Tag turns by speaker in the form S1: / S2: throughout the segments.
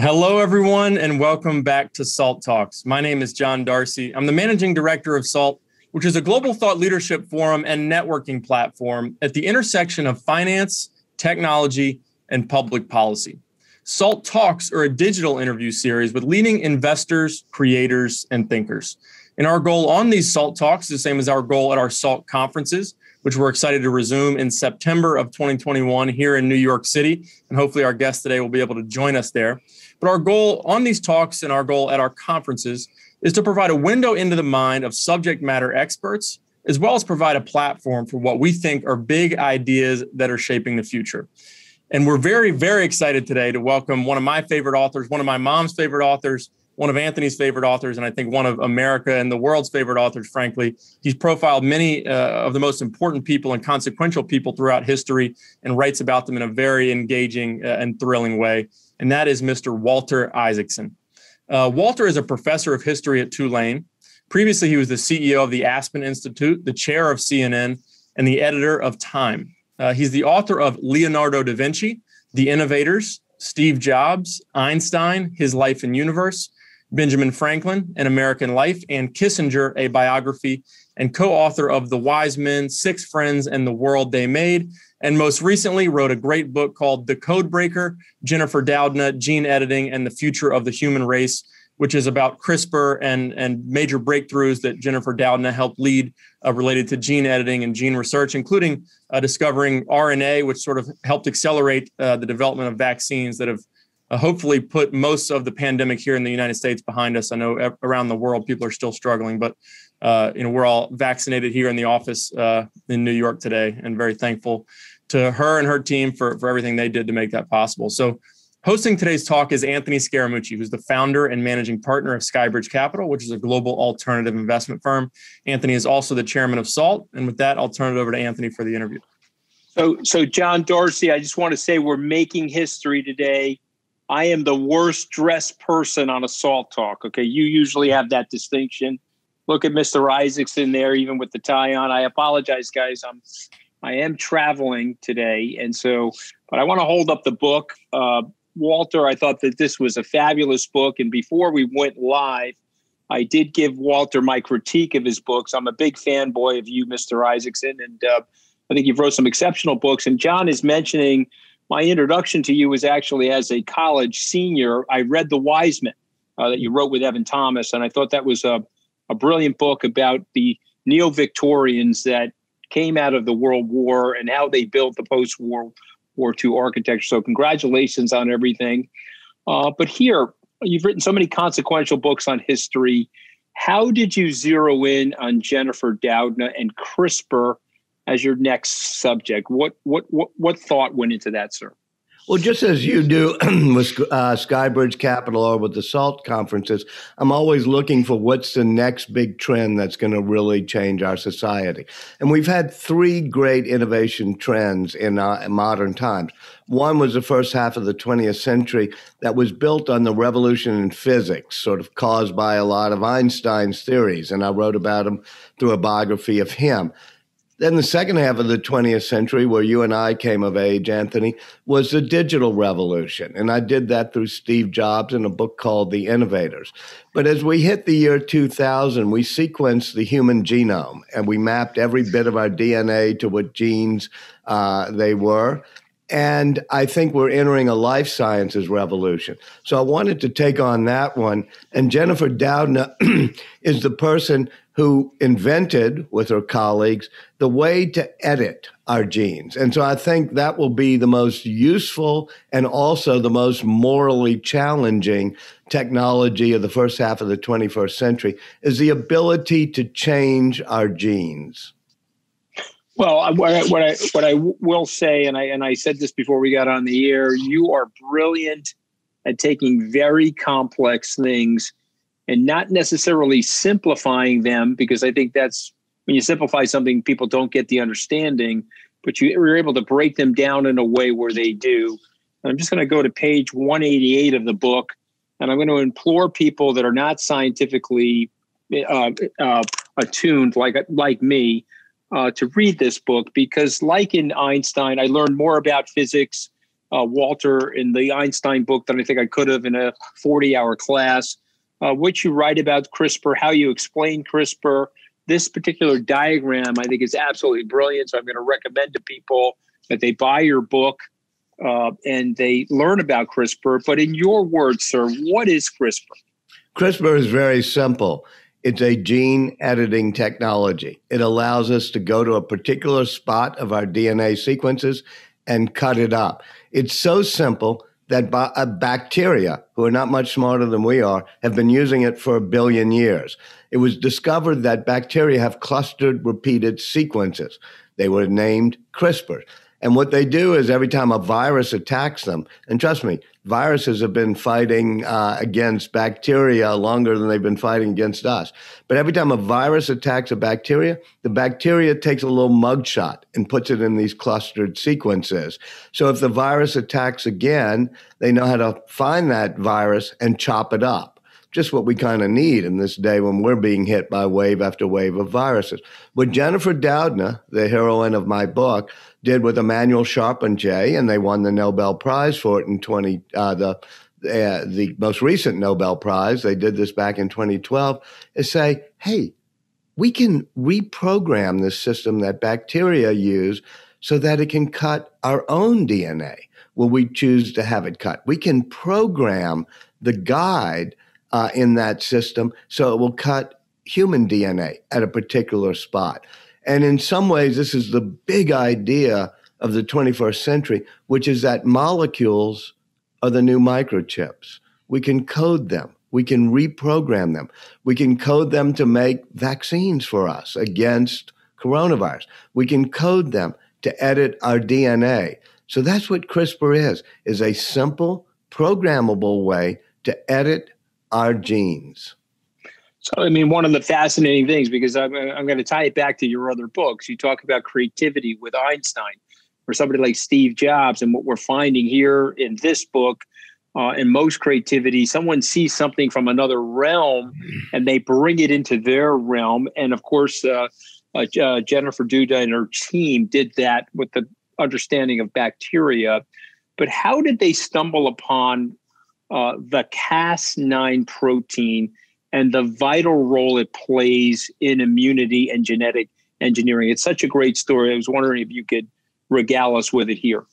S1: Hello, everyone, and welcome back to SALT Talks. My name is John Darcy. I'm the managing director of SALT, which is a global thought leadership forum and networking platform at the intersection of finance, technology, and public policy. SALT Talks are a digital interview series with leading investors, creators, and thinkers. And our goal on these SALT Talks is the same as our goal at our SALT conferences, which we're excited to resume in September of 2021 here in New York City. And hopefully, our guest today will be able to join us there. But our goal on these talks and our goal at our conferences is to provide a window into the mind of subject matter experts, as well as provide a platform for what we think are big ideas that are shaping the future. And we're very, very excited today to welcome one of my favorite authors, one of my mom's favorite authors, one of Anthony's favorite authors, and I think one of America and the world's favorite authors, frankly. He's profiled many uh, of the most important people and consequential people throughout history and writes about them in a very engaging uh, and thrilling way. And that is Mr. Walter Isaacson. Uh, Walter is a professor of history at Tulane. Previously, he was the CEO of the Aspen Institute, the chair of CNN, and the editor of Time. Uh, he's the author of Leonardo da Vinci, The Innovators, Steve Jobs, Einstein, His Life and Universe, Benjamin Franklin, An American Life, and Kissinger, a biography, and co author of The Wise Men, Six Friends, and the World They Made. And most recently, wrote a great book called The Code Breaker Jennifer Doudna, Gene Editing, and the Future of the Human Race, which is about CRISPR and, and major breakthroughs that Jennifer Doudna helped lead uh, related to gene editing and gene research, including uh, discovering RNA, which sort of helped accelerate uh, the development of vaccines that have uh, hopefully put most of the pandemic here in the United States behind us. I know around the world people are still struggling, but uh, you know we're all vaccinated here in the office uh, in New York today, and very thankful to her and her team for for everything they did to make that possible. So. Hosting today's talk is Anthony Scaramucci, who's the founder and managing partner of Skybridge Capital, which is a global alternative investment firm. Anthony is also the chairman of SALT. And with that, I'll turn it over to Anthony for the interview.
S2: So, so John Darcy, I just want to say we're making history today I am the worst dressed person on a salt talk. Okay. You usually have that distinction. Look at Mr. Isaacson there, even with the tie on. I apologize, guys. I'm I am traveling today. And so, but I want to hold up the book. Uh, Walter, I thought that this was a fabulous book. And before we went live, I did give Walter my critique of his books. I'm a big fanboy of you, Mr. Isaacson. And uh, I think you've wrote some exceptional books. And John is mentioning my introduction to you was actually as a college senior. I read The Wise Men uh, that you wrote with Evan Thomas, and I thought that was a, a brilliant book about the neo Victorians that came out of the World War and how they built the post War War II architecture. So, congratulations on everything. Uh, but here, you've written so many consequential books on history. How did you zero in on Jennifer Doudna and CRISPR as your next subject. What what what what thought went into that, sir?
S3: Well, just as you do with uh, Skybridge Capital or with the SALT conferences, I'm always looking for what's the next big trend that's going to really change our society. And we've had three great innovation trends in, uh, in modern times. One was the first half of the 20th century that was built on the revolution in physics, sort of caused by a lot of Einstein's theories. And I wrote about him through a biography of him. Then the second half of the 20th century, where you and I came of age, Anthony, was the digital revolution. And I did that through Steve Jobs in a book called The Innovators. But as we hit the year 2000, we sequenced the human genome and we mapped every bit of our DNA to what genes uh, they were. And I think we're entering a life sciences revolution. So I wanted to take on that one. And Jennifer Doudna is the person who invented with her colleagues the way to edit our genes. And so I think that will be the most useful and also the most morally challenging technology of the first half of the 21st century is the ability to change our genes.
S2: Well, what I, what I what I will say, and I and I said this before we got on the air, you are brilliant at taking very complex things and not necessarily simplifying them, because I think that's when you simplify something, people don't get the understanding. But you were able to break them down in a way where they do. I'm just going to go to page 188 of the book, and I'm going to implore people that are not scientifically uh, uh, attuned, like like me uh, to read this book because, like in Einstein, I learned more about physics uh, Walter, in the Einstein book than I think I could have in a 40 hour class. Uh, what you write about CRISPR, how you explain CRISPR. This particular diagram, I think, is absolutely brilliant. So I'm going to recommend to people that they buy your book uh, and they learn about CRISPR. But in your words, sir, what is CRISPR?
S3: CRISPR is very simple. It's a gene editing technology. It allows us to go to a particular spot of our DNA sequences and cut it up. It's so simple that uh, bacteria, who are not much smarter than we are, have been using it for a billion years. It was discovered that bacteria have clustered repeated sequences. They were named CRISPR. And what they do is every time a virus attacks them, and trust me, viruses have been fighting uh, against bacteria longer than they've been fighting against us. But every time a virus attacks a bacteria, the bacteria takes a little mugshot and puts it in these clustered sequences. So if the virus attacks again, they know how to find that virus and chop it up just what we kind of need in this day when we're being hit by wave after wave of viruses. What Jennifer Doudna, the heroine of my book, did with Emmanuelle Charpentier, and they won the Nobel Prize for it in 20, uh, the, uh, the most recent Nobel Prize, they did this back in 2012, is say, hey, we can reprogram this system that bacteria use so that it can cut our own DNA. Will we choose to have it cut? We can program the guide uh, in that system so it will cut human DNA at a particular spot. And in some ways, this is the big idea of the 21st century, which is that molecules are the new microchips. We can code them. We can reprogram them. We can code them to make vaccines for us against coronavirus. We can code them to edit our DNA. So that's what CRISPR is, is a simple programmable way to edit our genes.
S2: So, I mean, one of the fascinating things, because I'm, I'm going to tie it back to your other books, you talk about creativity with Einstein or somebody like Steve Jobs. And what we're finding here in this book, uh, in most creativity, someone sees something from another realm and they bring it into their realm. And of course, uh, uh, uh Jennifer Doudna and her team did that with the understanding of bacteria. But how did they stumble upon uh, the Cas9 protein? And the vital role it plays in immunity and genetic engineering. It's such a great story. I was wondering if you could regale us with it here.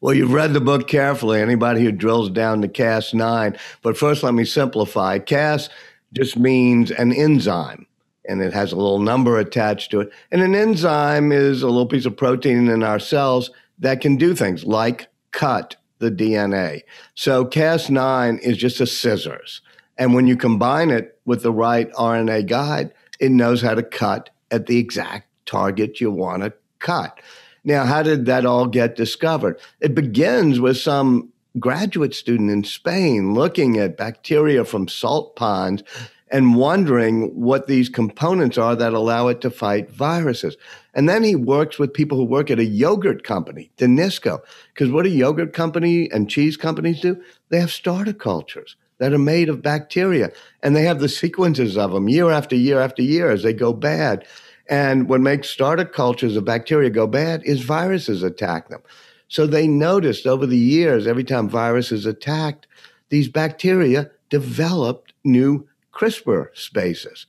S3: Well, you've read the book carefully. Anybody who drills down to Cas9. But first, let me simplify. Cas just means an enzyme, and it has a little number attached to it. And an enzyme is a little piece of protein in our cells that can do things like cut the DNA. So Cas9 is just a scissors. And when you combine it with the right RNA guide, it knows how to cut at the exact target you want to cut. Now, how did that all get discovered? It begins with some graduate student in Spain looking at bacteria from salt ponds and wondering what these components are that allow it to fight viruses. And then he works with people who work at a yogurt company, Danisco, because what do yogurt company and cheese companies do? They have starter cultures that are made of bacteria. And they have the sequences of them year after year after year as they go bad. And what makes starter cultures of bacteria go bad is viruses attack them. So they noticed over the years, every time viruses attacked, these bacteria developed new CRISPR spaces.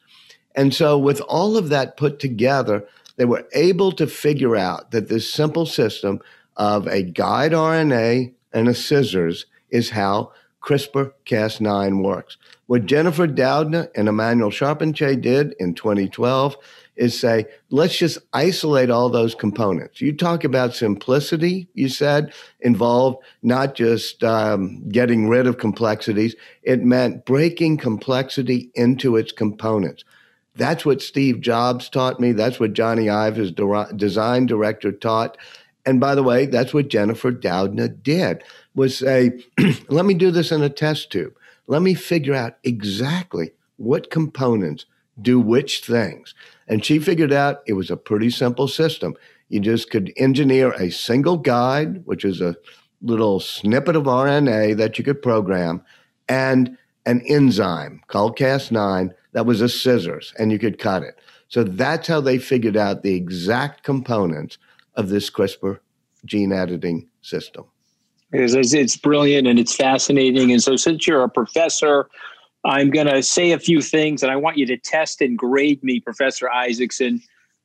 S3: And so, with all of that put together, they were able to figure out that this simple system of a guide RNA and a scissors is how CRISPR Cas9 works. What Jennifer Doudna and Emmanuelle Charpentier did in 2012 is say, let's just isolate all those components. You talk about simplicity, you said, involved not just um, getting rid of complexities, it meant breaking complexity into its components. That's what Steve Jobs taught me. That's what Jony Ive, his de- design director, taught. And by the way, that's what Jennifer Doudna did was say, let me do this in a test tube. Let me figure out exactly what components do which things. And she figured out it was a pretty simple system. You just could engineer a single guide, which is a little snippet of RNA that you could program, and an enzyme called Cas9 that was a scissors, and you could cut it. So that's how they figured out the exact components of this CRISPR gene editing system.
S2: It's, it's brilliant and it's fascinating. And so, since you're a professor, I'm going to say a few things, and I want you to test and grade me, Professor Isaacson,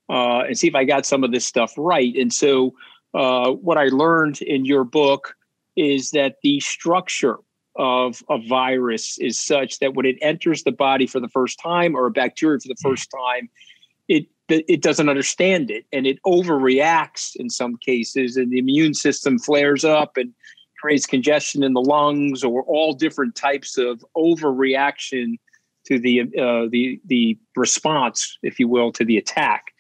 S2: uh, and see if I got some of this stuff right. And so, uh, what I learned in your book is that the structure of a virus is such that when it enters the body for the first time, or a bacteria for the hmm. first time, it it doesn't understand it and it overreacts in some cases, and the immune system flares up and creates congestion in the lungs or all different types of overreaction to the uh, the the response, if you will, to the attack.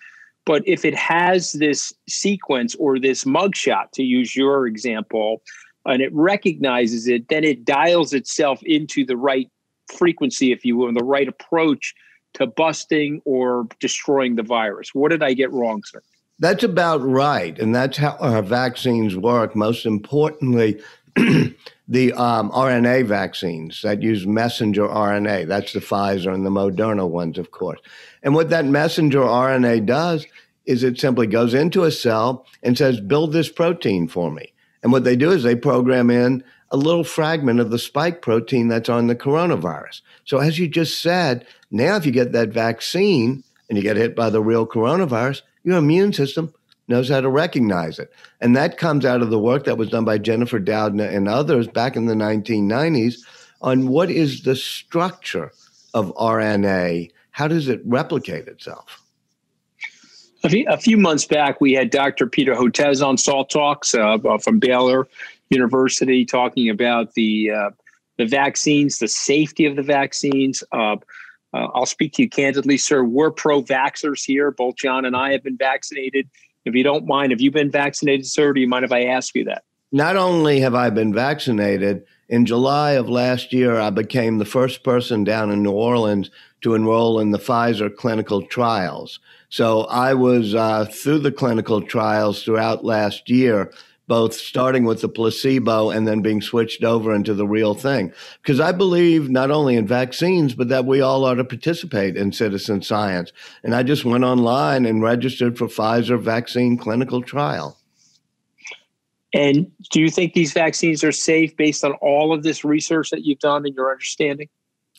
S2: But if it has this sequence or this mugshot, to use your example, and it recognizes it, then it dials itself into the right frequency, if you will, and the right approach to busting or destroying the virus. What did I get wrong, sir?
S3: That's about right. And that's how our vaccines work. Most importantly, the um, RNA vaccines that use messenger RNA. That's the Pfizer and the Moderna ones, of course. And what that messenger RNA does is it simply goes into a cell and says, build this protein for me. And what they do is they program in a little fragment of the spike protein that's on the coronavirus. So, as you just said, now if you get that vaccine and you get hit by the real coronavirus, your immune system knows how to recognize it. And that comes out of the work that was done by Jennifer Doudna and others back in the 1990s on what is the structure of RNA? How does it replicate itself?
S2: A few, months back, we had Dr. Peter Hotez on Salt Talks uh, from Baylor University talking about the uh, the vaccines, the safety of the vaccines. Uh, uh, I'll speak to you candidly, sir. We're pro vaxxers here. Both John and I have been vaccinated. If you don't mind, have you been vaccinated, sir? Do you mind if I ask you that?
S3: Not only have I been vaccinated, in July of last year, I became the first person down in New Orleans to enroll in the Pfizer clinical trials. So I was uh, through the clinical trials throughout last year both starting with the placebo and then being switched over into the real thing. Because I believe not only in vaccines, but that we all ought to participate in citizen science. And I just went online and registered for Pfizer vaccine clinical trial.
S2: And do you think these vaccines are safe based on all of this research that you've done and your understanding?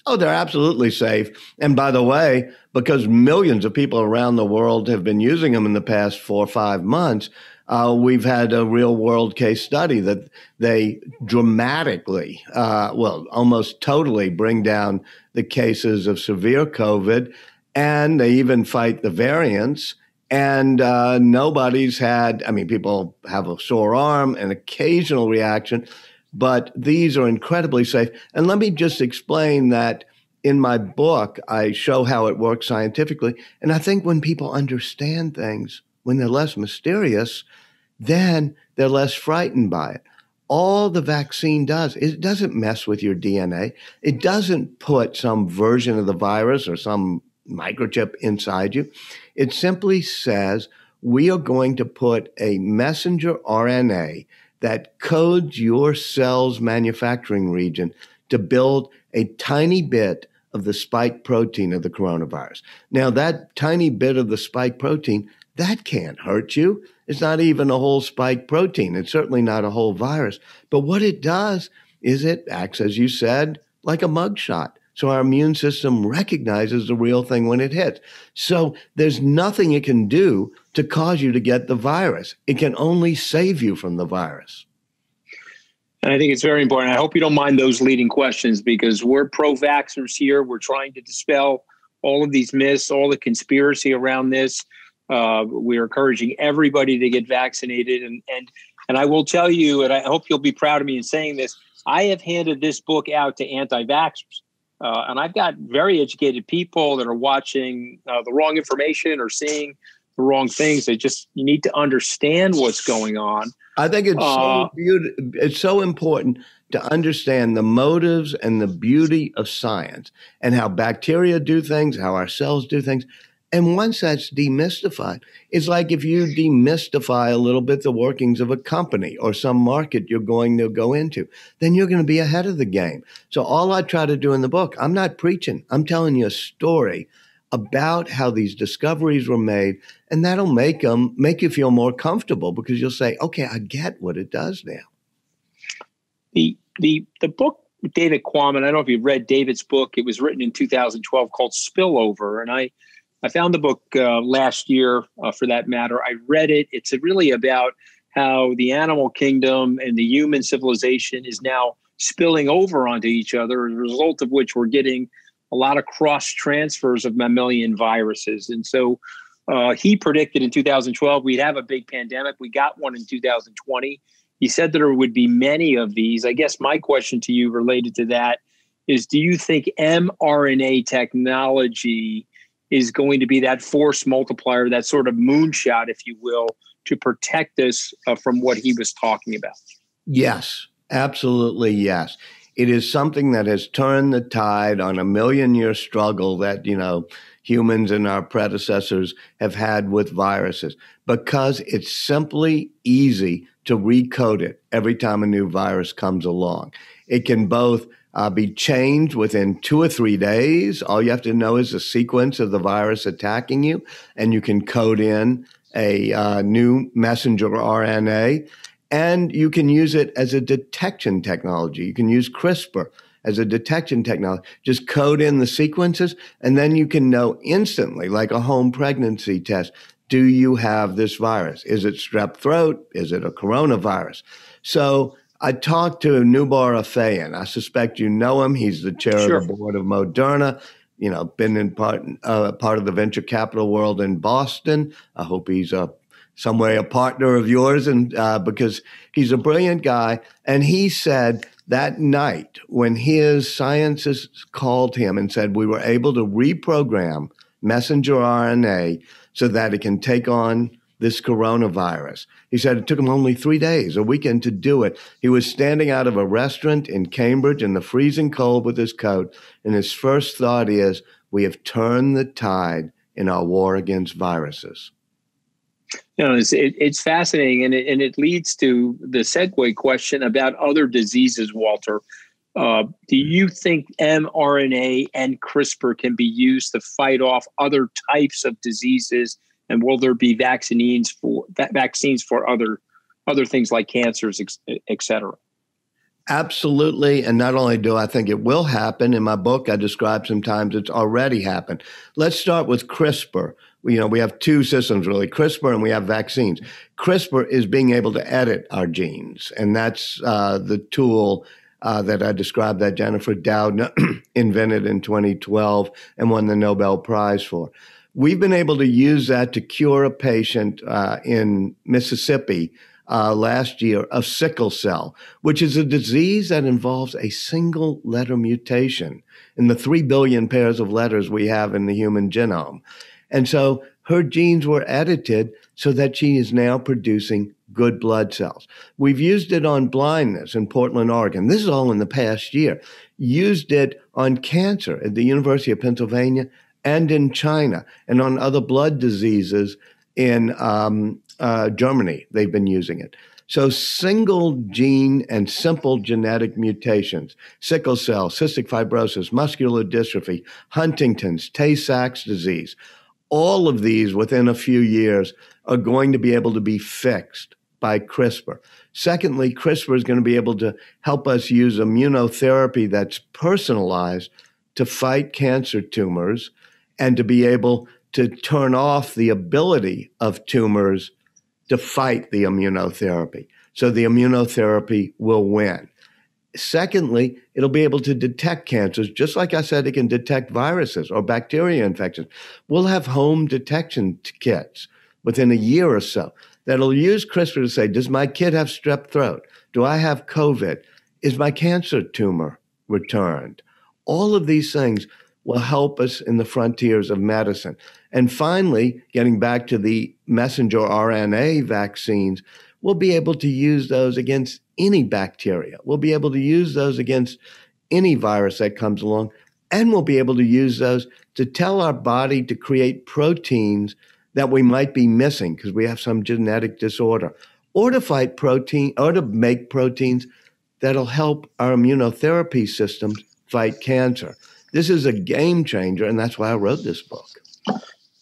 S3: Oh, they're absolutely safe. And by the way, because millions of people around the world have been using them in the past four or five months, uh, we've had a real world case study that they dramatically, uh, well, almost totally bring down the cases of severe COVID, and they even fight the variants. And uh, nobody's had, I mean, people have a sore arm, an occasional reaction, but these are incredibly safe. And let me just explain that in my book, I show how it works scientifically. And I think when people understand things, when they're less mysterious, then they're less frightened by it. All the vaccine does, it doesn't mess with your DNA. It doesn't put some version of the virus or some microchip inside you. It simply says, we are going to put a messenger RNA that codes your cell's manufacturing region to build a tiny bit of the spike protein of the coronavirus. Now, that tiny bit of the spike protein that can't hurt you. It's not even a whole spike protein. It's certainly not a whole virus. But what it does is it acts, as you said, like a mugshot. So our immune system recognizes the real thing when it hits. So there's nothing it can do to cause you to get the virus. It can only save you from the virus.
S2: And I think it's very important. I hope you don't mind those leading questions because we're pro vaxxers here. We're trying to dispel all of these myths, all the conspiracy around this. Uh, we're encouraging everybody to get vaccinated, and and and I will tell you, and I hope you'll be proud of me in saying this. I have handed this book out to anti-vaxxers, uh, and I've got very educated people that are watching uh, the wrong information or seeing the wrong things. They just you need to understand what's going on.
S3: I think it's so uh, beautiful. It's so important to understand the motives and the beauty of science and how bacteria do things, how our cells do things. And once that's demystified, it's like if you demystify a little bit the workings of a company or some market you're going to go into, then you're going to be ahead of the game. So, all I try to do in the book, I'm not preaching, I'm telling you a story about how these discoveries were made, and that'll make them make you feel more comfortable because you'll say, okay, I get what it does now.
S2: the the book David Quammen. I don't know if you've read David's book. It was written in 2012 called Spillover, and I I found the book uh, last year, uh, for that matter. I read it. It's really about how the animal kingdom and the human civilization is now spilling over onto each other, as a result of which we're getting a lot of cross transfers of mammalian viruses. And so uh, he predicted in 2012 we'd have a big pandemic. We got one in 2020. He said that there would be many of these. I guess my question to you related to that is do you think mRNA technology is going to be that force multiplier, that sort of moonshot, if you will, to protect us uh, from what he was talking about?
S3: Yes, absolutely yes. It is something that has turned the tide on a million year struggle that, you know, humans and our predecessors have had with viruses because it's simply easy to recode it every time a new virus comes along. It can both uh, be changed within two or three days. All you have to know is the sequence of the virus attacking you, and you can code in a uh, new messenger RNA. And you can use it as a detection technology. You can use CRISPR as a detection technology. Just code in the sequences, and then you can know instantly, like a home pregnancy test, do you have this virus? Is it strep throat? Is it a coronavirus? So I talked to Noubar Afeyan. I suspect you know him. He's the chair sure. of the board of Moderna. You know, been in part uh, part of the venture capital world in Boston. I hope he's a some way a partner of yours, and uh, because he's a brilliant guy. And he said that night when his scientists called him and said we were able to reprogram messenger RNA so that it can take on this coronavirus. He said it took him only three days, a weekend to do it. He was standing out of a restaurant in Cambridge in the freezing cold with his coat, and his first thought is, We have turned the tide in our war against viruses.
S2: You know, it's, it, it's fascinating, and it, and it leads to the segue question about other diseases, Walter. Uh, do you think mRNA and CRISPR can be used to fight off other types of diseases and will there be vaccines for vaccines for other other things like cancers, et cetera?
S3: Absolutely. And not only do I think it will happen, in my book, I describe sometimes it's already happened. Let's start with CRISPR. You know, we have two systems really CRISPR and we have vaccines. CRISPR is being able to edit our genes, and that's uh, the tool. Uh, that I described that Jennifer Doudna invented in 2012 and won the Nobel Prize for. We've been able to use that to cure a patient uh, in Mississippi uh, last year of sickle cell, which is a disease that involves a single letter mutation in the 3 billion pairs of letters we have in the human genome. And so her genes were edited so that she is now producing good blood cells. We've used it on blindness in Portland, Oregon. This is all in the past year. Used it on cancer at the University of Pennsylvania and in China and on other blood diseases in um, uh, Germany. They've been using it. So, single gene and simple genetic mutations, sickle cell, cystic fibrosis, muscular dystrophy, Huntington's, Tay Sachs disease, all of these within a few years are going to be able to be fixed by CRISPR. Secondly, CRISPR is going to be able to help us use immunotherapy that's personalized to fight cancer tumors and to be able to turn off the ability of tumors to fight the immunotherapy. So the immunotherapy will win. Secondly, it'll be able to detect cancers, just like I said, it can detect viruses or bacteria infections. We'll have home detection kits within a year or so that'll use CRISPR to say, does my kid have strep throat? Do I have COVID? Is my cancer tumor returned? All of these things will help us in the frontiers of medicine. And finally, getting back to the messenger RNA vaccines, we'll be able to use those against any bacteria. We'll be able to use those against any virus that comes along. And we'll be able to use those to tell our body to create proteins that we might be missing because we have some genetic disorder, or to fight protein, or to make proteins that'll help our immunotherapy systems fight cancer. This is a game changer, and that's why I wrote this book.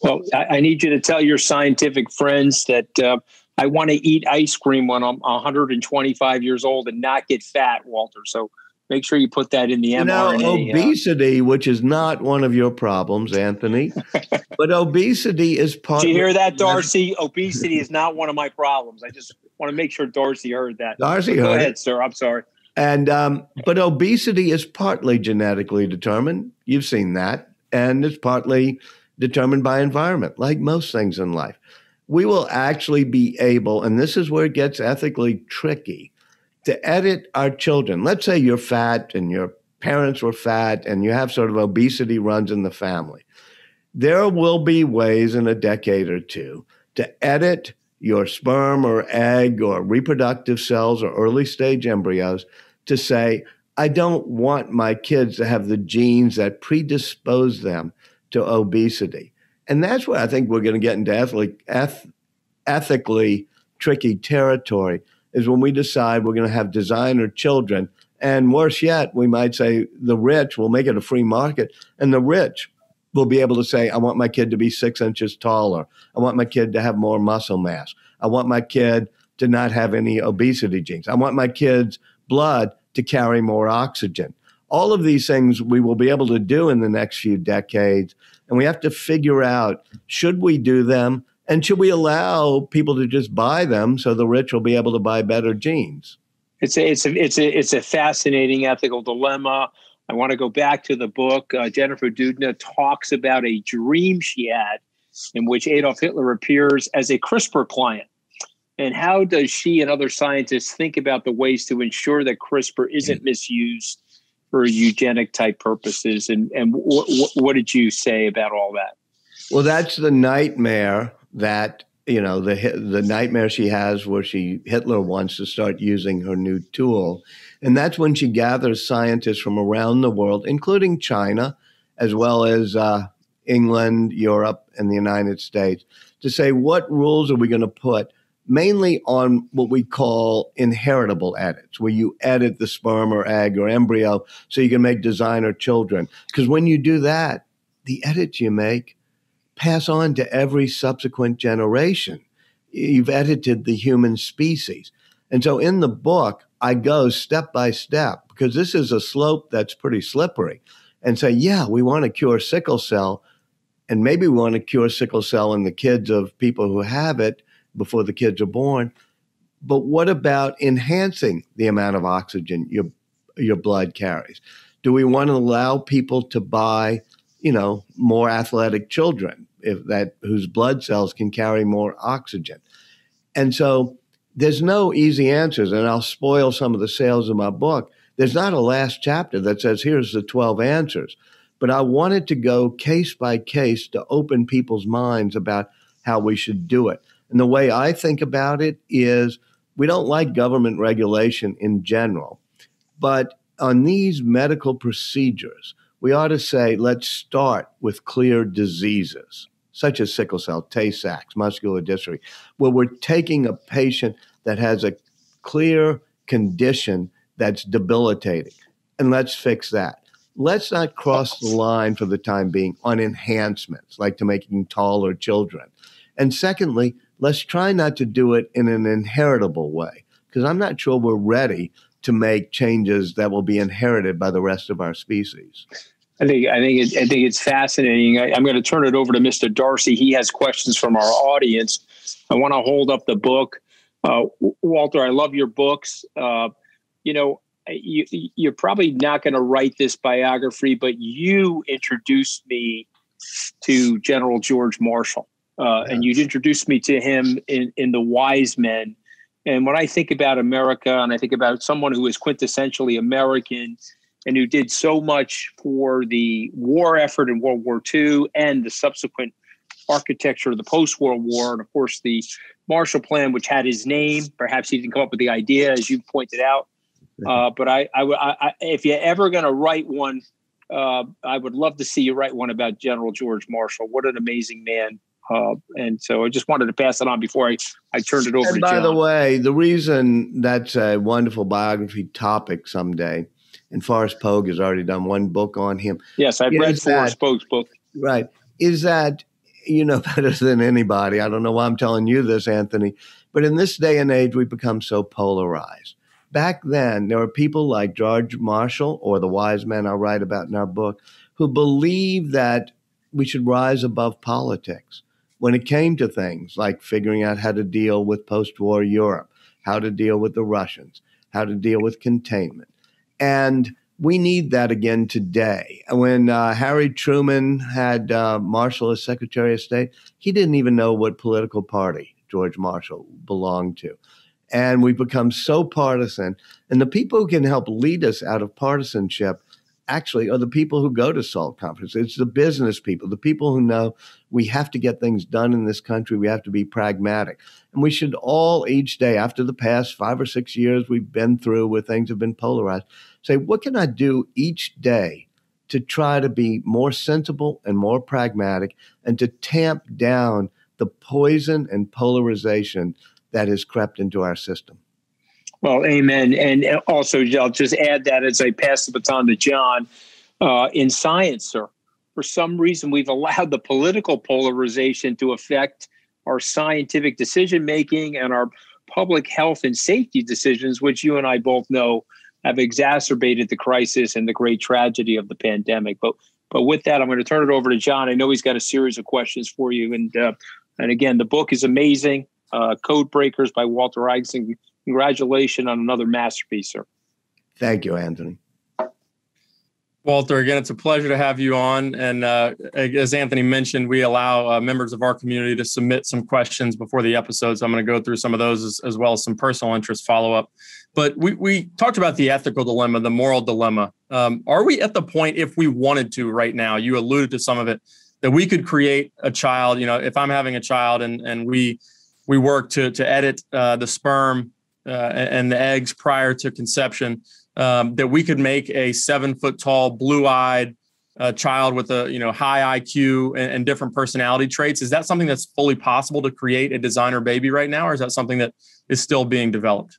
S2: Well, I, need you to tell your scientific friends that uh, I want to eat ice cream when I'm 125 years old and not get fat, Walter. So make sure you put that in the you mRNA.
S3: Know, uh, obesity, uh, which is not one of your problems, Anthony, but obesity is part.
S2: Did you hear that, Darcy? obesity is not one of my problems. I just want to make sure Darcy heard that.
S3: Darcy
S2: Go
S3: heard
S2: ahead,
S3: it.
S2: sir. I'm sorry.
S3: And um, but obesity is partly genetically determined. You've seen that, and it's partly determined by environment, like most things in life. We will actually be able, and this is where it gets ethically tricky, to edit our children. Let's say you're fat and your parents were fat and you have sort of obesity runs in the family. There will be ways in a decade or two to edit your sperm or egg or reproductive cells or early stage embryos to say, I don't want my kids to have the genes that predispose them to obesity. And that's where I think we're going to get into ethically, eth- ethically tricky territory is when we decide we're going to have designer children. And worse yet, we might say the rich will make it a free market, and the rich will be able to say, I want my kid to be six inches taller. I want my kid to have more muscle mass. I want my kid to not have any obesity genes. I want my kid's blood to carry more oxygen. All of these things we will be able to do in the next few decades. And we have to figure out should we do them and should we allow people to just buy them so the rich will be able to buy better genes?
S2: It's a, it's a, it's a, it's a fascinating ethical dilemma. I want to go back to the book. Uh, Jennifer Doudna talks about a dream she had in which Adolf Hitler appears as a CRISPR client. And how does she and other scientists think about the ways to ensure that CRISPR isn't misused for eugenic type purposes? And, and w- w- what did you say about all that?
S3: Well, that's the nightmare that you know the the nightmare she has where she Hitler wants to start using her new tool, and that's when she gathers scientists from around the world, including China, as well as uh, England, Europe, and the United States, to say what rules are we going to put mainly on what we call inheritable edits, where you edit the sperm or egg or embryo so you can make designer children. Because when you do that, the edits you make pass on to every subsequent generation. You've edited the human species. And so in the book, I go step by step because this is a slope that's pretty slippery and say, yeah, we want to cure sickle cell. And maybe we want to cure sickle cell in the kids of people who have it before the kids are born. But what about enhancing the amount of oxygen your, your blood carries? Do we want to allow people to buy you know, more athletic children if that whose blood cells can carry more oxygen. And so there's no easy answers, and I'll spoil some of the sales of my book. There's not a last chapter that says here's the 12 answers, but I wanted to go case by case to open people's minds about how we should do it. And the way I think about it is we don't like government regulation in general, but on these medical procedures, we ought to say, let's start with clear diseases, such as sickle cell, Tay Sachs, muscular dystrophy, where we're taking a patient that has a clear condition that's debilitating, and let's fix that. Let's not cross the line for the time being on enhancements, like to making taller children. And secondly, let's try not to do it in an inheritable way, because I'm not sure we're ready to make changes that will be inherited by the rest of our species.
S2: I think I think it, I think it's fascinating. I, am going to turn it over to Mr. Darcy. He has questions from our audience. I want to hold up the book. Uh, Walter, I love your books. Uh, you know, you, you're probably not going to write this biography, but you introduced me to General George Marshall, uh, and you introduced me to him in, in the Wise Men. And when I think about America, and I think about someone who is quintessentially American and who did so much for the war effort in World War II and the subsequent architecture of the post World War. And of course, the Marshall Plan, which had his name. Perhaps he didn't come up with the idea, as you pointed out. Uh, but I, I, I, if you're ever going to write one, uh, I would love to see you write one about General George Marshall. What an amazing man. Uh, and so I just wanted to pass it on before I, I turned it over
S3: and by
S2: John.
S3: the way, the reason that's a wonderful biography topic someday and Forrest Pogue has already done one book on him.
S2: Yes, I've read Forrest Pogue's book.
S3: Right. Is that you know better than anybody. I don't know why I'm telling you this, Anthony, but in this day and age, we become so polarized. Back then, there were people like George Marshall or the wise men I write about in our book who believed that we should rise above politics when it came to things like figuring out how to deal with post war Europe, how to deal with the Russians, how to deal with containment. And we need that again today. When uh, Harry Truman had uh, Marshall as Secretary of State, he didn't even know what political party George Marshall belonged to. And we've become so partisan. And the people who can help lead us out of partisanship actually are the people who go to SALT conference. It's the business people, the people who know we have to get things done in this country. We have to be pragmatic. And we should all each day, after the past five or six years we've been through where things have been polarized, say, what can I do each day to try to be more sensible and more pragmatic and to tamp down the poison and polarization that has crept into our system?
S2: Well, amen. And also, I'll just add that as I pass the baton to John, uh, in science, sir, for some reason we've allowed the political polarization to affect our scientific decision making and our public health and safety decisions, which you and I both know have exacerbated the crisis and the great tragedy of the pandemic. But but with that, I'm going to turn it over to John. I know he's got a series of questions for you, and uh, and again, the book is amazing. Uh, Code Breakers by Walter Isaacson congratulations on another masterpiece, sir.
S3: Thank you, Anthony.
S1: Walter, again, it's a pleasure to have you on. And uh, as Anthony mentioned, we allow uh, members of our community to submit some questions before the episodes. So I'm going to go through some of those as, as well as some personal interest follow up. But we, we talked about the ethical dilemma, the moral dilemma. Um, are we at the point, if we wanted to right now, you alluded to some of it, that we could create a child? You know, if I'm having a child and, and we we work to, to edit uh, the sperm uh, and the eggs prior to conception, um, that we could make a seven foot tall, blue eyed uh, child with a you know high IQ and, and, different personality traits. Is that something that's fully possible to create a designer baby right now, or is that something that is still being developed?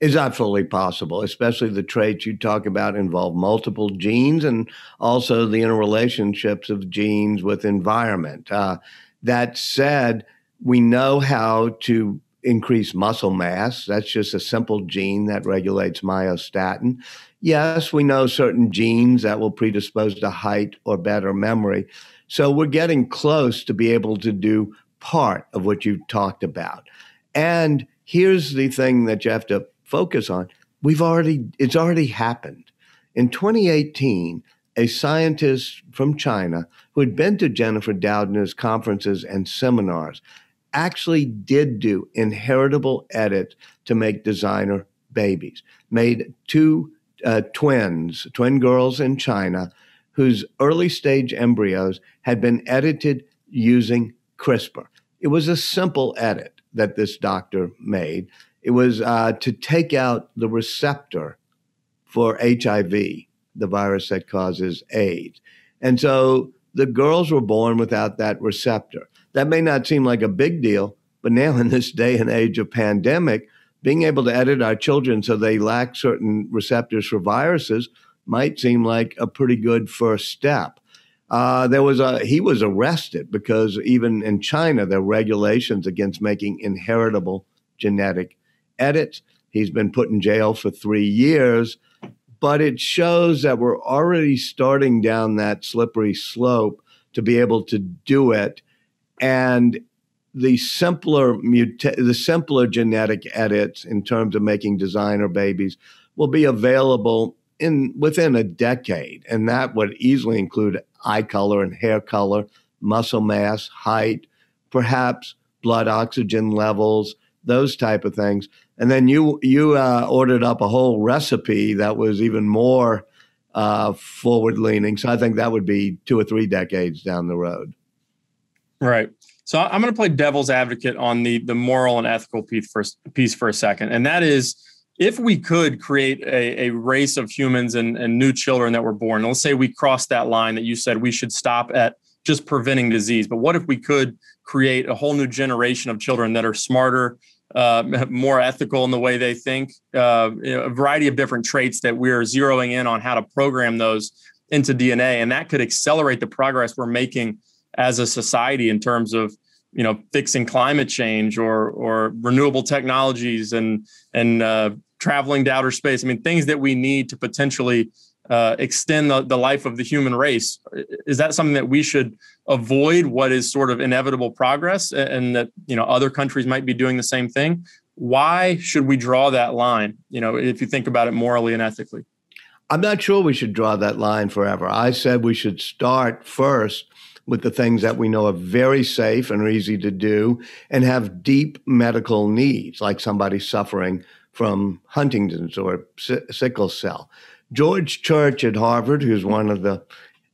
S3: Is absolutely possible, especially the traits you talk about involve multiple genes and also the interrelationships of genes with environment. Uh, that said, we know how to increase muscle mass. That's just a simple gene that regulates myostatin. Yes, we know certain genes that will predispose to height or better memory. So we're getting close to be able to do part of what you talked about. And here's the thing that you have to focus on. We've already, it's already happened. In 2018, a scientist from China who had been to Jennifer Doudna's conferences and seminars actually did do inheritable edits to make designer babies, made two uh, twins, twin girls in China, whose early stage embryos had been edited using CRISPR. It was a simple edit that this doctor made. It was uh, to take out the receptor for HIV, the virus that causes AIDS. And so the girls were born without that receptor. That may not seem like a big deal, but now in this day and age of pandemic, being able to edit our children so they lack certain receptors for viruses might seem like a pretty good first step. Uh, there was a he was arrested because even in China there are regulations against making inheritable genetic edits. He's been put in jail for three years, but it shows that we're already starting down that slippery slope to be able to do it and the simpler muta- the simpler genetic edits in terms of making designer babies will be available in within a decade. And that would easily include eye color and hair color muscle mass height perhaps blood oxygen levels those type of things. And then you you uh, ordered up a whole recipe that was even more uh, forward leaning so i think that would be two or three decades down the road
S1: Right. So I'm going to play devil's advocate on the the moral and ethical piece for piece for a second, and that is if we could create a, a race of humans and, and new children that were born. Let's say we crossed that line that you said we should stop at just preventing disease, but what if we could create a whole new generation of children that are smarter, uh, more ethical in the way they think, uh, a variety of different traits that we're zeroing in on how to program those into DNA, and that could accelerate the progress we're making as a society in terms of you know fixing climate change or or renewable technologies and and uh, traveling to outer space. I mean, things that we need to potentially uh, extend the, the life of the human race. Is that something that we should avoid? What is sort of inevitable progress, and that you know other countries might be doing the same thing? Why should we draw that line? You know, if you think about it morally and ethically.
S3: I'm not sure we should draw that line forever. I said we should start first with the things that we know are very safe and are easy to do and have deep medical needs, like somebody suffering from Huntington's or sickle cell. George Church at Harvard, who's one of the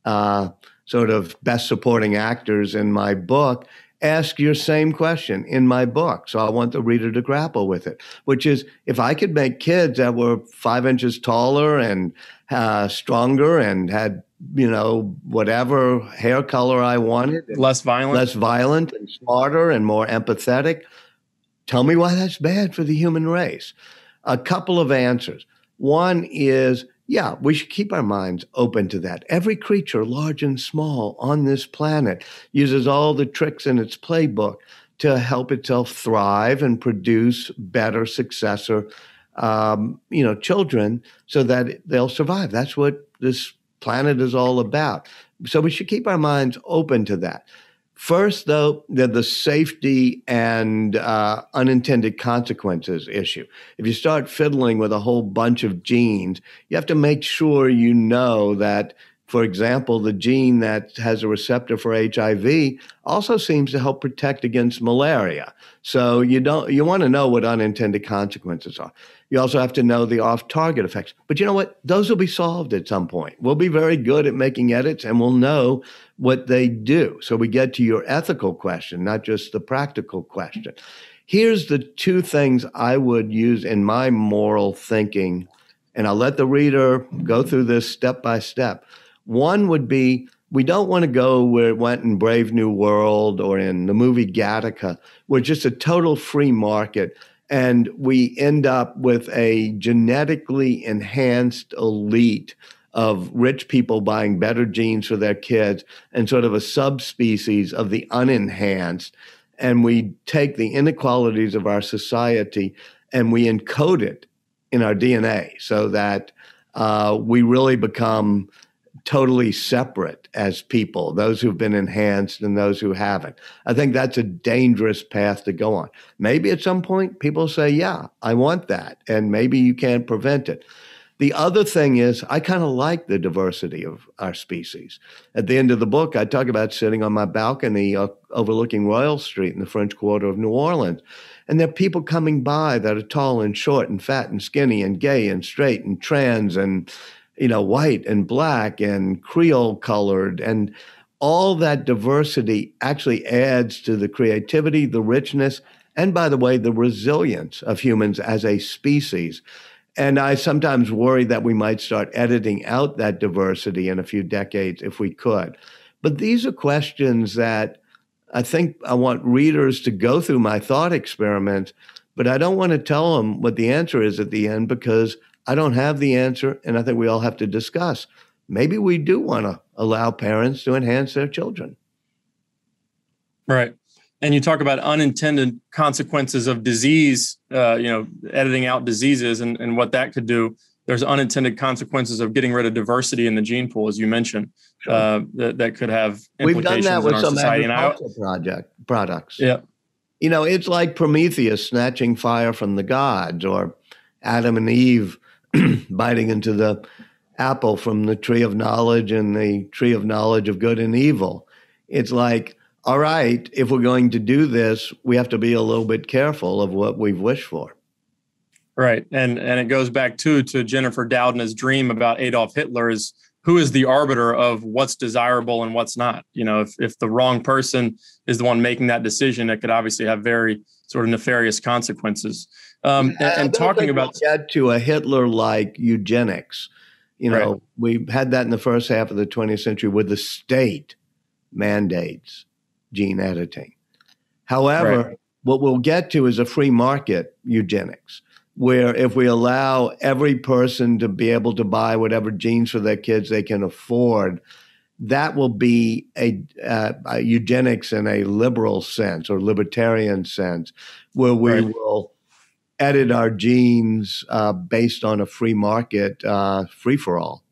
S3: uh, sort of best supporting actors in my book, asked your same question in my book. So I want the reader to grapple with it, which is if I could make kids that were five inches taller and uh, stronger and had you know whatever hair color I wanted,
S1: less violent,
S3: less violent, and smarter and more empathetic. Tell me why that's bad for the human race. A couple of answers. One is yeah, we should keep our minds open to that. Every creature, large and small, on this planet uses all the tricks in its playbook to help itself thrive and produce better successor, um, you know, children, so that they'll survive. That's what this planet is all about. So we should keep our minds open to that. First, though, the safety and uh, unintended consequences issue. If you start fiddling with a whole bunch of genes, you have to make sure you know that, for example, the gene that has a receptor for HIV also seems to help protect against malaria. So you don't you want to know what unintended consequences are. You also have to know the off target effects. But you know what? Those will be solved at some point. We'll be very good at making edits and we'll know what they do. So we get to your ethical question, not just the practical question. Here's the two things I would use in my moral thinking, and I'll let the reader go through this step by step. One would be we don't want to go where it went in Brave New World or in the movie Gattaca, where just a total free market and we end up with a genetically enhanced elite of rich people buying better genes for their kids and sort of a subspecies of the unenhanced. And we take the inequalities of our society and we encode it in our DNA so that uh, we really become totally separate as people, those who've been enhanced and those who haven't. I think that's a dangerous path to go on. Maybe at some point people say, yeah, I want that. And maybe you can't prevent it. The other thing is, I kind of like the diversity of our species. At the end of the book, I talk about sitting on my balcony uh, overlooking Royal Street in the French Quarter of New Orleans. And there are people coming by that are tall and short and fat and skinny and gay and straight and trans and you know, white and black and Creole colored and all that diversity actually adds to the creativity, the richness, and by the way, the resilience of humans as a species. And I sometimes worry that we might start editing out that diversity in a few decades if we could. But these are questions that I think I want readers to go through my thought experiments, but I don't want to tell them what the answer is at the end because I don't have the answer, and I think we all have to discuss. Maybe we do want to allow parents to enhance their children.
S1: Right. And you talk about unintended consequences of disease, uh, you know, editing out diseases and, and what that could do. There's unintended consequences of getting rid of diversity in the gene pool, as you mentioned, sure. uh, that, that could have
S3: We've done that with some society. agricultural project products.
S1: Yeah.
S3: You know, it's like Prometheus snatching fire from the gods or Adam and Eve biting into the apple from the tree of knowledge and the tree of knowledge of good and evil. It's like, all right, if we're going to do this, we have to be a little bit careful of what we've wished for.
S1: Right. And and it goes back too to Jennifer Doudna's dream about Adolf Hitler is who is the arbiter of what's desirable and what's not. You know, if if the wrong person is the one making that decision, it could obviously have very sort of nefarious consequences. Um, and, and talking about
S3: Gattaca Hitler like eugenics. You know, right. we had that in the first half of the 20th century with the state mandates gene editing. However, right. what we'll get to is a free market eugenics, where if we allow every person to be able to buy whatever genes for their kids they can afford, that will be a, uh, a, eugenics in a liberal sense or libertarian sense, where we right. will edit our genes uh, based on a free market, uh, free for all.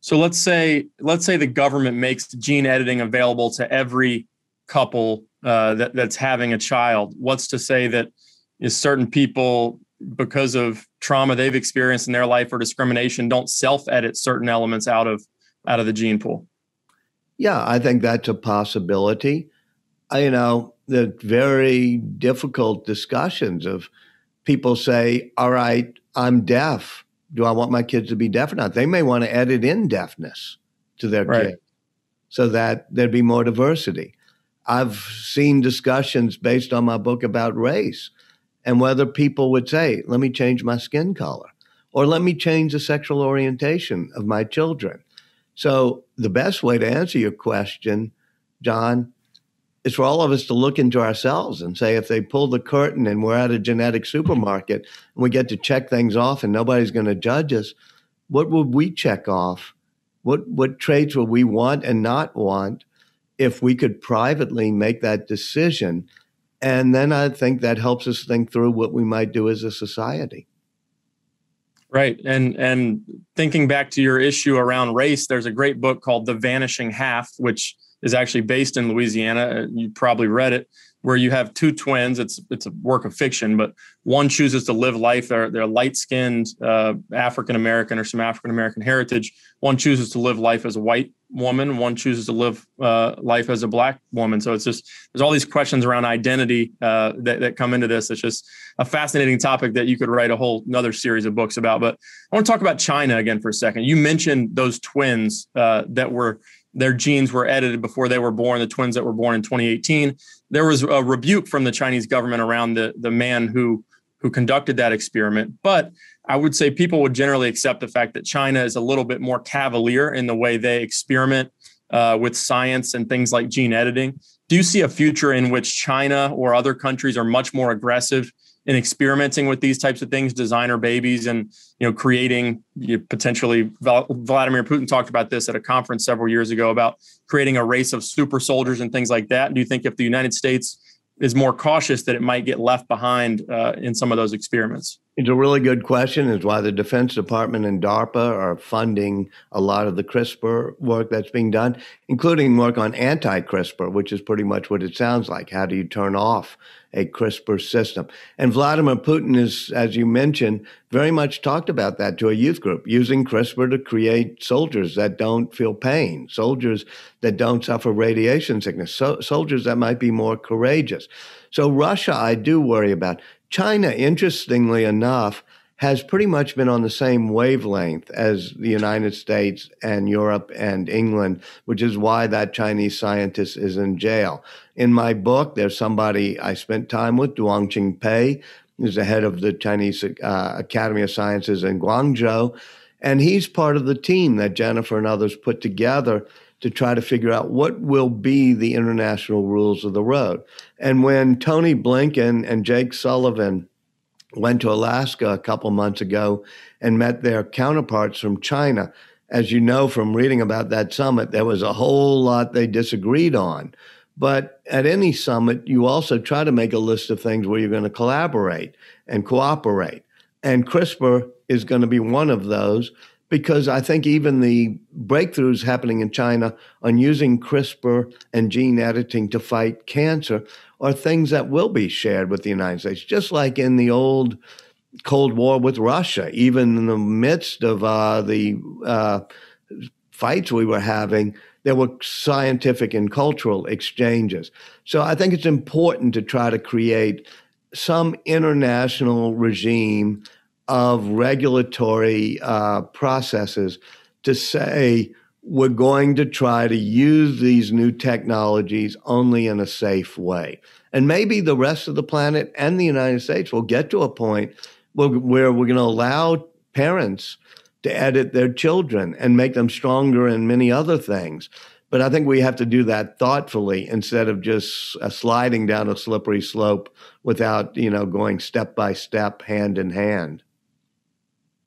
S1: So let's say let's say the government makes gene editing available to every couple uh, that, that's having a child. What's to say that is certain people because of trauma they've experienced in their life or discrimination don't self edit certain elements out of out of the gene pool.
S3: Yeah, I think that's a possibility. I, you know, the very difficult discussions of people say, "All right, I'm deaf. Do I want my kids to be deaf or not?" They may want to edit in deafness to their right. kid so that there'd be more diversity. I've seen discussions based on my book about race and whether people would say, let me change my skin color or let me change the sexual orientation of my children. So, the best way to answer your question, John, is for all of us to look into ourselves and say, if they pull the curtain and we're at a genetic supermarket and we get to check things off and nobody's going to judge us, what would we check off? What, what traits would we want and not want if we could privately make that decision? And then I think that helps us think through what we might do as a society.
S1: Right. And and thinking back to your issue around race, there's a great book called The Vanishing Half, which is actually based in Louisiana. You probably read it where you have two twins. It's it's a work of fiction, but one chooses to live life. They're they're light skinned uh, African American or some African American heritage. One chooses to live life as a white woman. One chooses to live uh, life as a black woman. So it's just there's all these questions around identity uh, that that come into this. It's just a fascinating topic that you could write a whole another series of books about. But I want to talk about China again for a second. You mentioned those twins uh, that were their genes were edited before they were born, the twins that were born in 2018. There was a rebuke from the Chinese government around the, the man who, who conducted that experiment. But I would say people would generally accept the fact that China is a little bit more cavalier in the way they experiment uh, with science and things like gene editing. Do you see a future in which China or other countries are much more aggressive in experimenting with these types of things, designer babies, and you know, creating you know, potentially. Vladimir Putin talked about this at a conference several years ago about creating a race of super soldiers and things like that. Do you think if the United States is more cautious that it might get left behind uh, in some of those experiments?
S3: It's a really good question. Is why the Defense Department and DARPA are funding a lot of the CRISPR work that's being done, including work on anti-CRISPR, which is pretty much what it sounds like. How do you turn off a CRISPR system? And Vladimir Putin is, as you mentioned, very much talked about that to a youth group, using CRISPR to create soldiers that don't feel pain, soldiers that don't suffer radiation sickness, so, soldiers that might be more courageous. So Russia, I do worry about. China, interestingly enough, has pretty much been on the same wavelength as the United States and Europe and England, which is why that Chinese scientist is in jail. In my book, there's somebody I spent time with, Duanqing Pei, who's the head of the Chinese uh, Academy of Sciences in Guangzhou. And he's part of the team that Jennifer and others put together to try to figure out what will be the international rules of the road. And when Tony Blinken and Jake Sullivan went to Alaska a couple months ago and met their counterparts from China, as you know from reading about that summit, there was a whole lot they disagreed on. But at any summit, you also try to make a list of things where you're going to collaborate and cooperate. And CRISPR is going to be one of those because I think even the breakthroughs happening in China on using CRISPR and gene editing to fight cancer are things that will be shared with the United States, just like in the old Cold War with Russia, even in the midst of uh, the uh, fights we were having. There were scientific and cultural exchanges. So I think it's important to try to create some international regime of regulatory uh, processes to say we're going to try to use these new technologies only in a safe way. And maybe the rest of the planet and the United States will get to a point where, we're going to allow parents to edit their children and make them stronger in many other things. But I think we have to do that thoughtfully instead of just uh, sliding down a slippery slope without, you know, going step by step, hand in hand.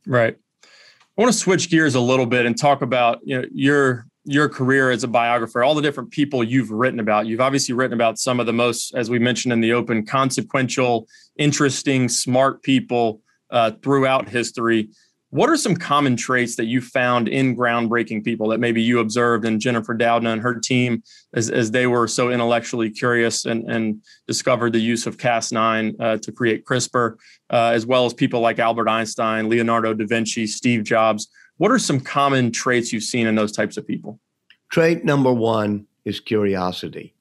S1: Right. I want to switch gears a little bit and talk about you know your your career as a biographer, all the different people you've written about. You've obviously written about some of the most, as we mentioned in the open, consequential, interesting, smart people uh, throughout history. What are some common traits that you found in groundbreaking people that maybe you observed in Jennifer Doudna and her team as, as they were so intellectually curious and, and discovered the use of Cas9 uh, to create CRISPR, uh, as well as people like Albert Einstein, Leonardo da Vinci, Steve Jobs? What are some common traits you've seen in those types of people?
S3: Trait number one is curiosity.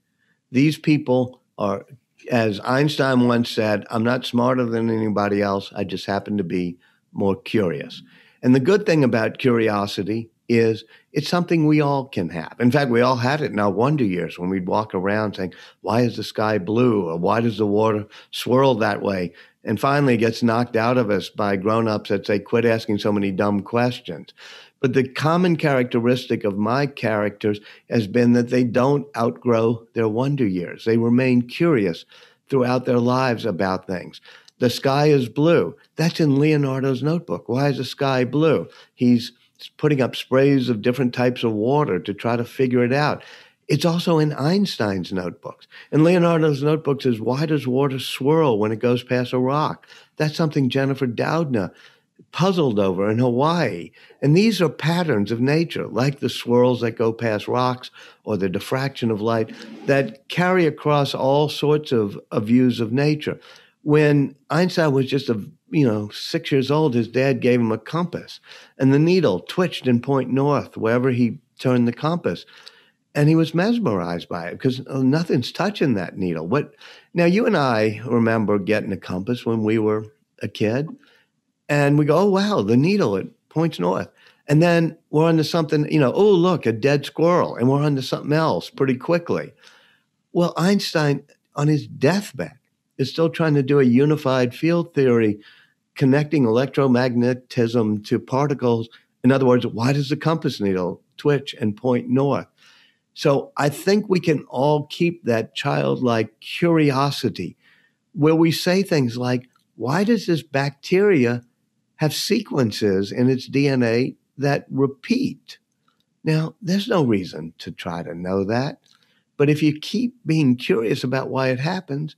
S3: These people are, as Einstein once said, I'm not smarter than anybody else. I just happen to be more curious. And the good thing about curiosity is it's something we all can have. In fact, we all had it in our wonder years when we'd walk around saying, Why is the sky blue? or Why does the water swirl that way? And finally, it gets knocked out of us by grown ups that say, Quit asking so many dumb questions. But the common characteristic of my characters has been that they don't outgrow their wonder years. They remain curious throughout their lives about things. The sky is blue. That's in Leonardo's notebook. Why is the sky blue? He's putting up sprays of different types of water to try to figure it out. It's also in Einstein's notebooks. And Leonardo's notebooks is why does water swirl when it goes past a rock? That's something Jennifer Doudna puzzled over in Hawaii. And these are patterns of nature, like the swirls that go past rocks or the diffraction of light that carry across all sorts of, of views of nature when Einstein was just a you know six years old, his dad gave him a compass, and the needle twitched and point north wherever he turned the compass, and he was mesmerized by it because oh, nothing's touching that needle. What now? You and I remember getting a compass when we were a kid, and we go, "Oh wow, the needle it points north." And then we're onto something, you know, oh, look, a dead squirrel. And we're onto something else pretty quickly. Well, Einstein, on his deathbed, is still trying to do a unified field theory connecting electromagnetism to particles. In other words, why does the compass needle twitch and point north? So I think we can all keep that childlike curiosity where we say things like, why does this bacteria have sequences in its DNA that repeat? Now, there's no reason to try to know that. But if you keep being curious about why it happens,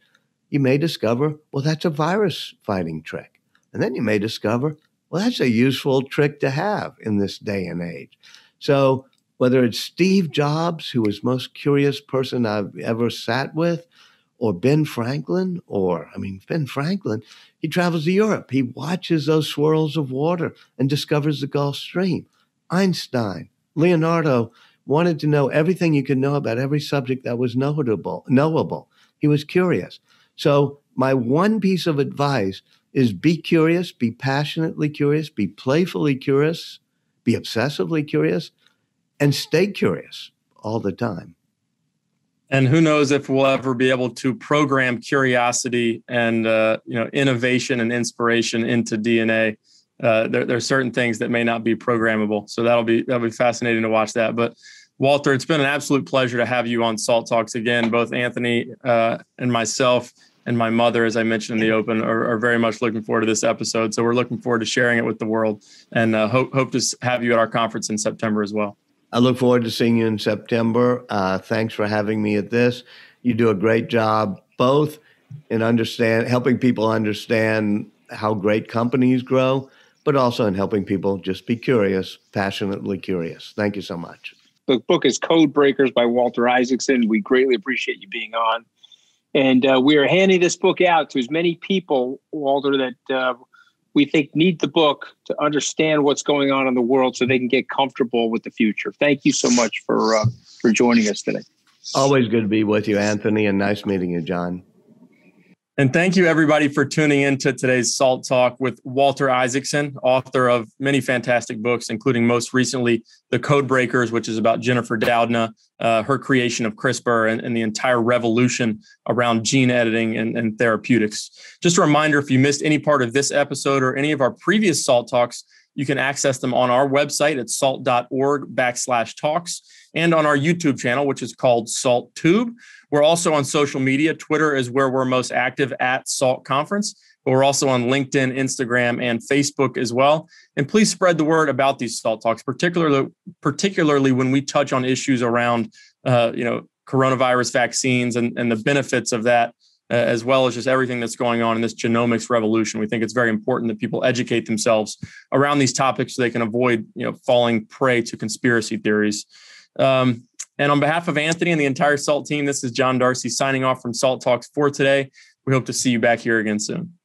S3: you may discover, well, that's a virus fighting trick. And then you may discover, well, that's a useful trick to have in this day and age. So whether it's Steve Jobs, who was most curious person I've ever sat with, or Ben Franklin, or I mean, Ben Franklin, he travels to Europe. He watches those swirls of water and discovers the Gulf Stream. Einstein, Leonardo wanted to know everything you could know about every subject that was knowable. knowable. He was curious. So, my one piece of advice is be curious, be passionately curious, be playfully curious, be obsessively curious, and stay curious all the time.
S1: And who knows if we'll ever be able to program curiosity and uh, you know innovation and inspiration into DNA. Uh, there, there, are certain things that may not be programmable, so that'll be that'll be fascinating to watch that. But Walter, it's been an absolute pleasure to have you on Salt Talks again. Both Anthony uh, and myself and my mother, as I mentioned in the open, are, are, very much looking forward to this episode. So we're looking forward to sharing it with the world, and uh, hope hope to have you at our conference in September as well.
S3: I look forward to seeing you in September. Uh, thanks for having me at this. You do a great job, both in understand helping people understand how great companies grow, but also in helping people just be curious, passionately curious. Thank you so much.
S2: The book is Code Breakers by Walter Isaacson. We greatly appreciate you being on. And uh, we are handing this book out to as many people, Walter, that uh, we think need the book to understand what's going on in the world so they can get comfortable with the future. Thank you so much for uh, for joining us today.
S3: Always good to be with you, Anthony, and nice meeting you, John.
S1: And thank you, everybody, for tuning in to today's Salt Talk with Walter Isaacson, author of many fantastic books, including most recently The Code Breakers, which is about Jennifer Doudna, uh, her creation of CRISPR, and, and, the entire revolution around gene editing and, and therapeutics. Just a reminder if you missed any part of this episode or any of our previous Salt Talks, You can access them on our website at salt.org backslash talks and on our YouTube channel, which is called Salt Tube. We're also on social media. Twitter is where we're most active at Salt Conference. But we're also on LinkedIn, Instagram, and Facebook as well. And please spread the word about these Salt Talks, particularly particularly when we touch on issues around, uh, you know, coronavirus vaccines and, and the benefits of that, uh, as well as just everything that's going on in this genomics revolution. We think it's very important that people educate themselves around these topics so they can avoid, you know, falling prey to conspiracy theories. Um, and on behalf of Anthony and the entire SALT team, this is John Darcy signing off from SALT Talks for today. We hope to see you back here again soon.